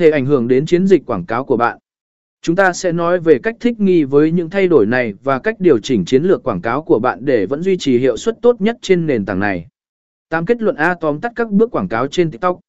thể ảnh hưởng đến chiến dịch quảng cáo của bạn. Chúng ta sẽ nói về cách thích nghi với những thay đổi này và cách điều chỉnh chiến lược quảng cáo của bạn để vẫn duy trì hiệu suất tốt nhất trên nền tảng này. 8 kết luận A tóm tắt các bước quảng cáo trên TikTok.